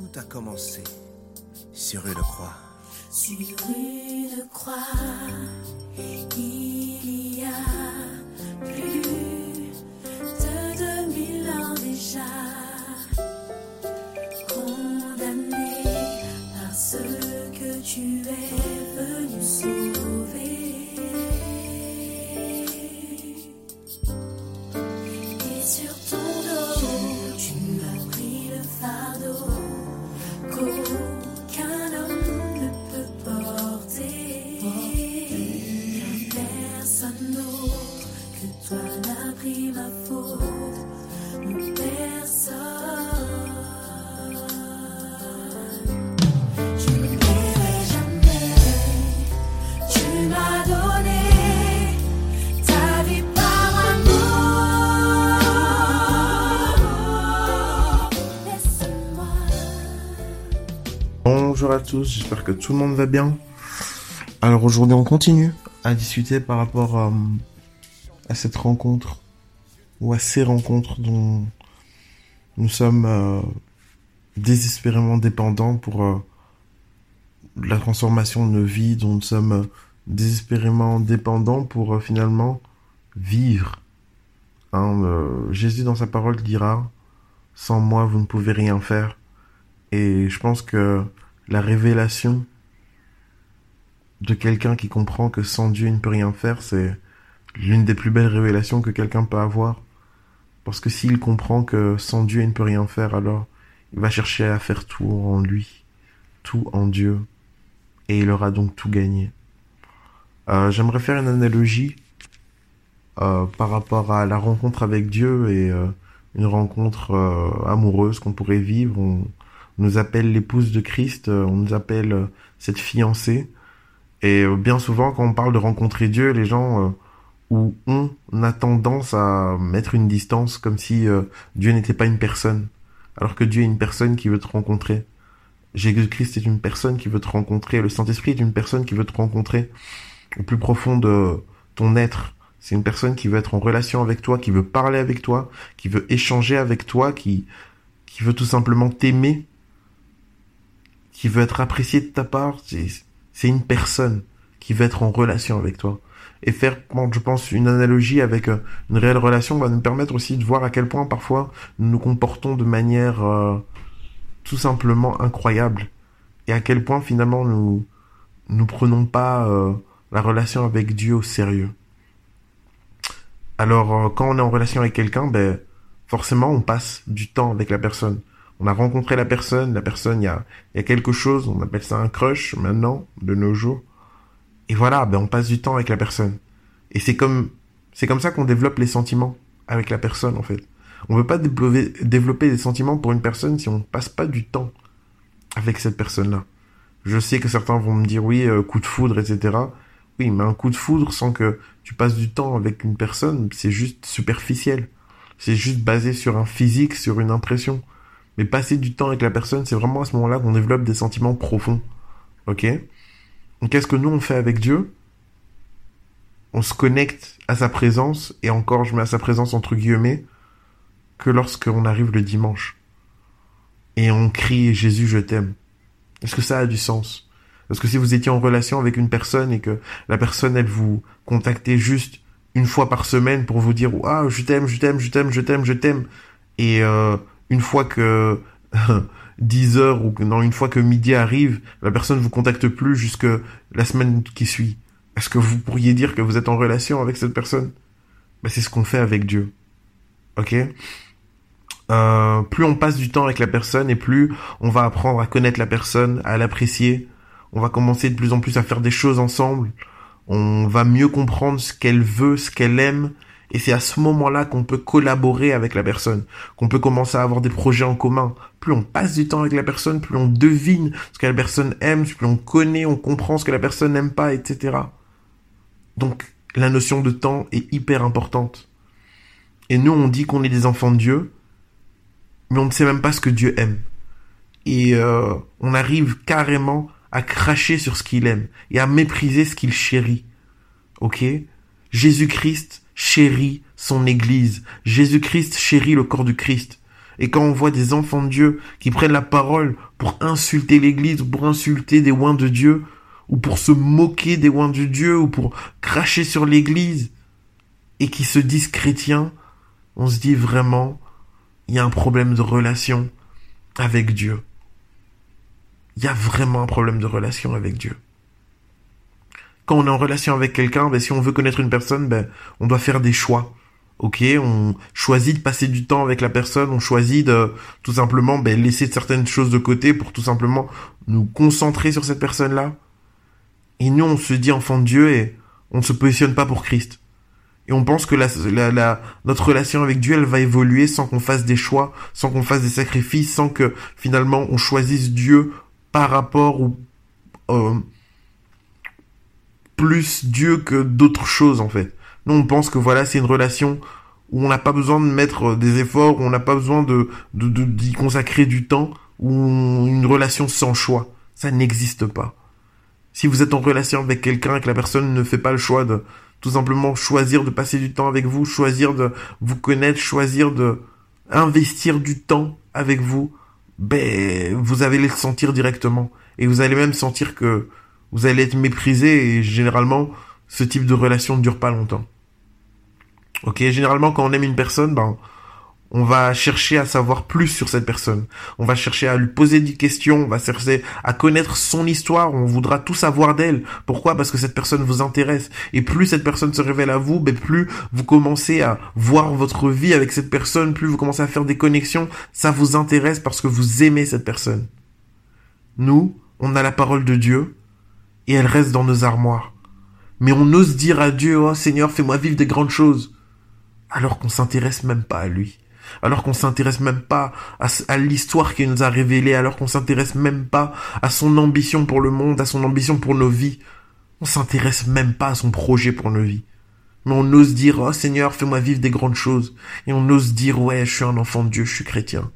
tout a commencé sur une croix. Sur une croix, il y a plus de 2000 ans déjà, tous, j'espère que tout le monde va bien. Alors aujourd'hui on continue à discuter par rapport euh, à cette rencontre ou à ces rencontres dont nous sommes euh, désespérément dépendants pour euh, la transformation de nos vies, dont nous sommes désespérément dépendants pour finalement vivre. Hein, Jésus dans sa parole dira, sans moi vous ne pouvez rien faire. Et je pense que la révélation de quelqu'un qui comprend que sans Dieu il ne peut rien faire, c'est l'une des plus belles révélations que quelqu'un peut avoir. Parce que s'il comprend que sans Dieu il ne peut rien faire, alors il va chercher à faire tout en lui, tout en Dieu, et il aura donc tout gagné. Euh, J'aimerais faire une analogie euh, par rapport à la rencontre avec Dieu et euh, une rencontre amoureuse qu'on pourrait vivre. On nous appelle l'épouse de Christ, euh, on nous appelle euh, cette fiancée. Et euh, bien souvent, quand on parle de rencontrer Dieu, les gens ou on a tendance à mettre une distance comme si Dieu n'était pas une personne, alors que Dieu est une personne qui veut te rencontrer. Jésus-Christ est une personne qui veut te rencontrer. Le Saint-Esprit est une personne qui veut te rencontrer au plus profond de ton être. C'est une personne qui veut être en relation avec toi, qui veut parler avec toi, qui veut échanger avec toi, qui, qui veut tout simplement t'aimer, qui veut être apprécié de ta part. C'est, une personne qui veut être en relation avec toi. Et faire, je pense, une analogie avec euh, une réelle relation va nous permettre aussi de voir à quel point parfois nous nous comportons de manière euh, tout simplement incroyable. Et à quel point finalement nous nous prenons pas euh, la relation avec Dieu au sérieux. Alors quand on est en relation avec quelqu'un, ben forcément on passe du temps avec la personne. On a rencontré la personne, la personne, il y a, y a quelque chose, on appelle ça un crush maintenant, de nos jours. Et voilà, ben on passe du temps avec la personne. Et c'est comme, c'est comme ça qu'on développe les sentiments avec la personne en fait. On veut pas développer, des sentiments pour une personne si on passe pas du temps avec cette personne-là. Je sais que certains vont me dire oui, euh, coup de foudre, etc. Oui, mais un coup de foudre sans que tu passes du temps avec une personne, c'est juste superficiel. C'est juste basé sur un physique, sur une impression. Mais passer du temps avec la personne, c'est vraiment à ce moment-là qu'on développe des sentiments profonds. Ok? Qu'est-ce que nous on fait avec Dieu? On se connecte à sa présence, et encore je mets à sa présence entre guillemets, que lorsqu'on arrive le dimanche. Et on crie Jésus, je t'aime. Est-ce que ça a du sens? Parce que si vous étiez en relation avec une personne et que la personne, elle vous contactait juste une fois par semaine pour vous dire ah je t'aime, je t'aime, je t'aime, je t'aime, je t'aime, et euh, une fois que 10 heures ou non une fois que midi arrive, la personne vous contacte plus jusque la semaine qui suit. Est-ce que vous pourriez dire que vous êtes en relation avec cette personne? Ben, c'est ce qu'on fait avec Dieu. Ok? Euh, plus on passe du temps avec la personne et plus on va apprendre à connaître la personne, à l'apprécier. On va commencer de plus en plus à faire des choses ensemble. On va mieux comprendre ce qu'elle veut, ce qu'elle aime. Et c'est à ce moment-là qu'on peut collaborer avec la personne, qu'on peut commencer à avoir des projets en commun. Plus on passe du temps avec la personne, plus on devine ce que la personne aime, plus on connaît, on comprend ce que la personne n'aime pas, etc. Donc la notion de temps est hyper importante. Et nous, on dit qu'on est des enfants de Dieu, mais on ne sait même pas ce que Dieu aime. Et euh, on arrive carrément à cracher sur ce qu'il aime et à mépriser ce qu'il chérit. Ok? Jésus-Christ chérit son Église. Jésus-Christ chérit le corps du Christ. Et quand on voit des enfants de Dieu qui prennent la parole pour insulter l'Église, pour insulter des oins de Dieu, ou pour se moquer des oins de Dieu, ou pour cracher sur l'Église, et qui se disent chrétiens, on se dit vraiment, il y a un problème de relation avec Dieu. Il y a vraiment un problème de relation avec Dieu. Quand on est en relation avec quelqu'un, ben, si on veut connaître une personne, ben, on doit faire des choix. Ok, on choisit de passer du temps avec la personne, on choisit de tout simplement ben, laisser certaines choses de côté pour tout simplement nous concentrer sur cette personne-là. Et nous, on se dit enfant de Dieu et on ne se positionne pas pour Christ. Et on pense que la, la, notre relation avec Dieu, elle va évoluer sans qu'on fasse des choix, sans qu'on fasse des sacrifices, sans que finalement on choisisse Dieu par rapport ou euh, plus Dieu que d'autres choses en fait. Nous on pense que voilà c'est une relation où on n'a pas besoin de mettre des efforts, où on n'a pas besoin de d'y consacrer du temps, ou une relation sans choix. Ça n'existe pas. Si vous êtes en relation avec quelqu'un et que la personne ne fait pas le choix de tout simplement choisir de passer du temps avec vous, choisir de vous connaître, choisir de investir du temps avec vous, ben, vous allez le sentir directement. Et vous allez même sentir que vous allez être méprisé et généralement, ce type de relation ne dure pas longtemps. Ok, généralement, quand on aime une personne, ben, on va chercher à savoir plus sur cette personne. On va chercher à lui poser des questions, on va chercher à connaître son histoire, on voudra tout savoir d'elle. Pourquoi? Parce que cette personne vous intéresse. Et plus cette personne se révèle à vous, ben plus vous commencez à voir votre vie avec cette personne, plus vous commencez à faire des connexions, ça vous intéresse parce que vous aimez cette personne. Nous, on a la parole de Dieu et elle reste dans nos armoires. Mais on ose dire à Dieu, oh Seigneur, fais-moi vivre des grandes choses, alors qu'on s'intéresse même pas à lui alors qu'on s'intéresse même pas à, l'histoire qu'il nous a révélée, alors qu'on s'intéresse même pas à son ambition pour le monde, à son ambition pour nos vies. On s'intéresse même pas à son projet pour nos vies. Mais on ose dire, oh Seigneur, fais-moi vivre des grandes choses. Et on ose dire, ouais, je suis un enfant de Dieu, je suis chrétien.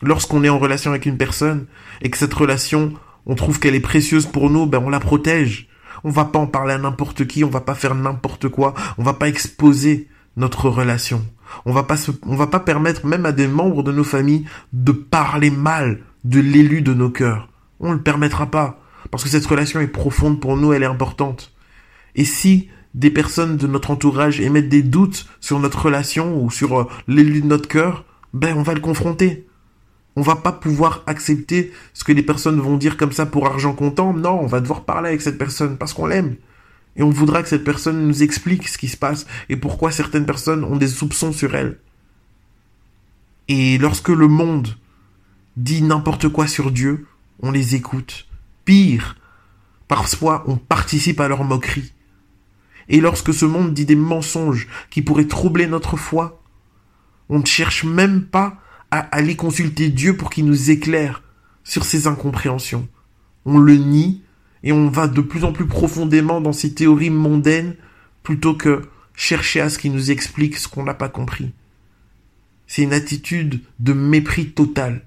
Lorsqu'on est en relation avec une personne, et que cette relation, on trouve qu'elle est précieuse pour nous, ben on la protège. On va pas en parler à n'importe qui, on va pas faire n'importe quoi, on va pas exposer notre relation. On va pas on va pas permettre même à des membres de nos familles de parler mal de l'élu de nos cœurs. On le permettra pas. Parce que cette relation est profonde pour nous, elle est importante. Et si des personnes de notre entourage émettent des doutes sur notre relation ou sur euh, l'élu de notre cœur, ben on va le confronter. On va pas pouvoir accepter ce que les personnes vont dire comme ça pour argent comptant. Non, on va devoir parler avec cette personne parce qu'on l'aime. Et on voudra que cette personne nous explique ce qui se passe et pourquoi certaines personnes ont des soupçons sur elle. Et lorsque le monde dit n'importe quoi sur Dieu, on les écoute. Pire, parfois on participe à leur moquerie. Et lorsque ce monde dit des mensonges qui pourraient troubler notre foi, on ne cherche même pas à aller consulter Dieu pour qu'il nous éclaire sur ces incompréhensions. On le nie et on va de plus en plus profondément dans ces théories mondaines plutôt que chercher à ce qui nous explique ce qu'on n'a pas compris. C'est une attitude de mépris total.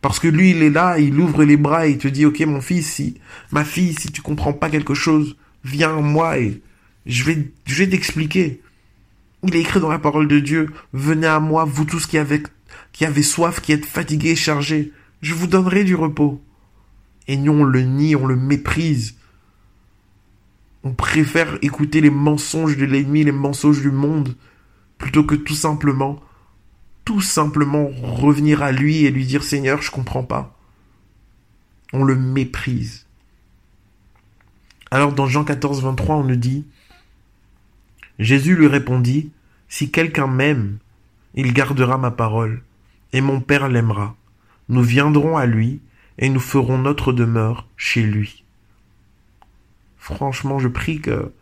Parce que lui, il est là, il ouvre les bras et il te dit, ok, mon fils, si, ma fille, si tu comprends pas quelque chose, viens à moi et je vais, je vais t'expliquer. Il est écrit dans la parole de Dieu, venez à moi, vous tous qui avez, qui avez soif, qui êtes fatigués et chargés, je vous donnerai du repos. Et nous, on le nie, on le méprise. On préfère écouter les mensonges de l'ennemi, les mensonges du monde, plutôt que tout simplement, tout simplement revenir à lui et lui dire Seigneur, je comprends pas. On le méprise. Alors dans Jean 14, 23, on nous dit Jésus lui répondit Si quelqu'un m'aime, il gardera ma parole, et mon Père l'aimera. Nous viendrons à lui, et nous ferons notre demeure chez lui. Franchement, je prie que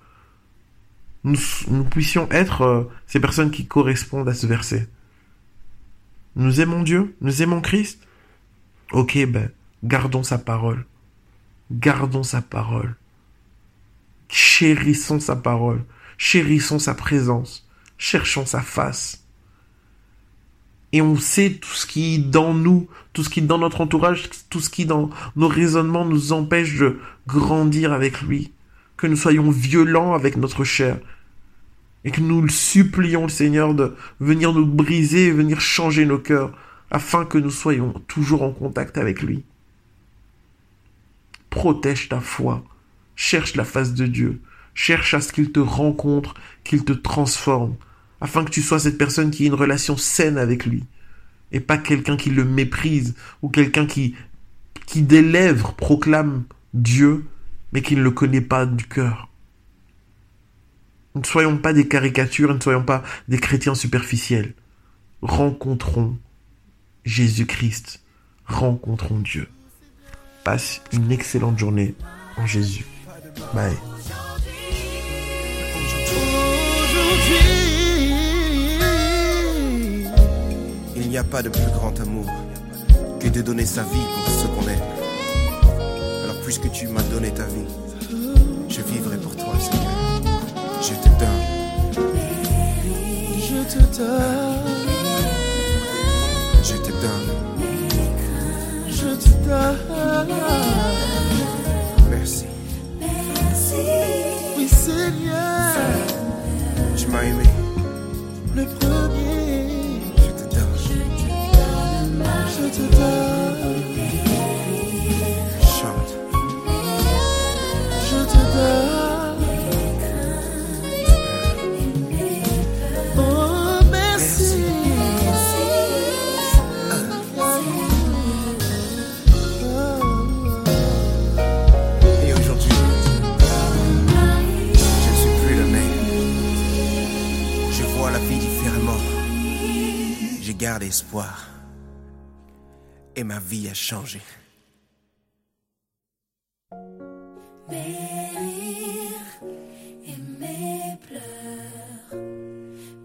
nous, puissions être euh, ces personnes qui correspondent à ce verset. Nous aimons Dieu, nous aimons Christ. Ok, ben, gardons sa parole. Gardons sa parole. Chérissons sa parole. Chérissons sa présence. Cherchons sa face et on sait tout ce qui dans nous, tout ce qui dans notre entourage, tout ce qui dans nos raisonnements nous empêche de grandir avec lui, que nous soyons violents avec notre chair. Et que nous supplions, le Seigneur, de venir nous briser, venir changer nos cœurs, afin que nous soyons toujours en contact avec lui. Protège ta foi, cherche la face de Dieu, cherche à ce qu'il te rencontre, qu'il te transforme, afin que tu sois cette personne qui ait une relation saine avec lui, et pas quelqu'un qui le méprise, ou quelqu'un qui, qui des lèvres proclame Dieu, mais qui ne le connaît pas du cœur. Ne soyons pas des caricatures, ne soyons pas des chrétiens superficiels. Rencontrons Jésus-Christ. Rencontrons Dieu. Passe une excellente journée en Jésus. Bye. N'y a pas de plus grand amour que de donner sa vie pour ce qu'on aime. Alors puisque tu m'as donné ta vie, je vivrai pour toi, Seigneur. Je te donne. Je te donne, garde espoir. Et ma vie a changé. Mes rires et mes pleurs,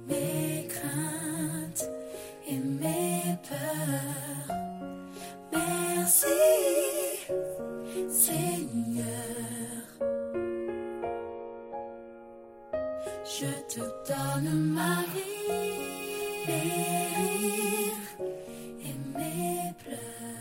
mes craintes et mes peurs. Merci, Seigneur. Je te donne ma vie, Aimer rire, aimer pleurer.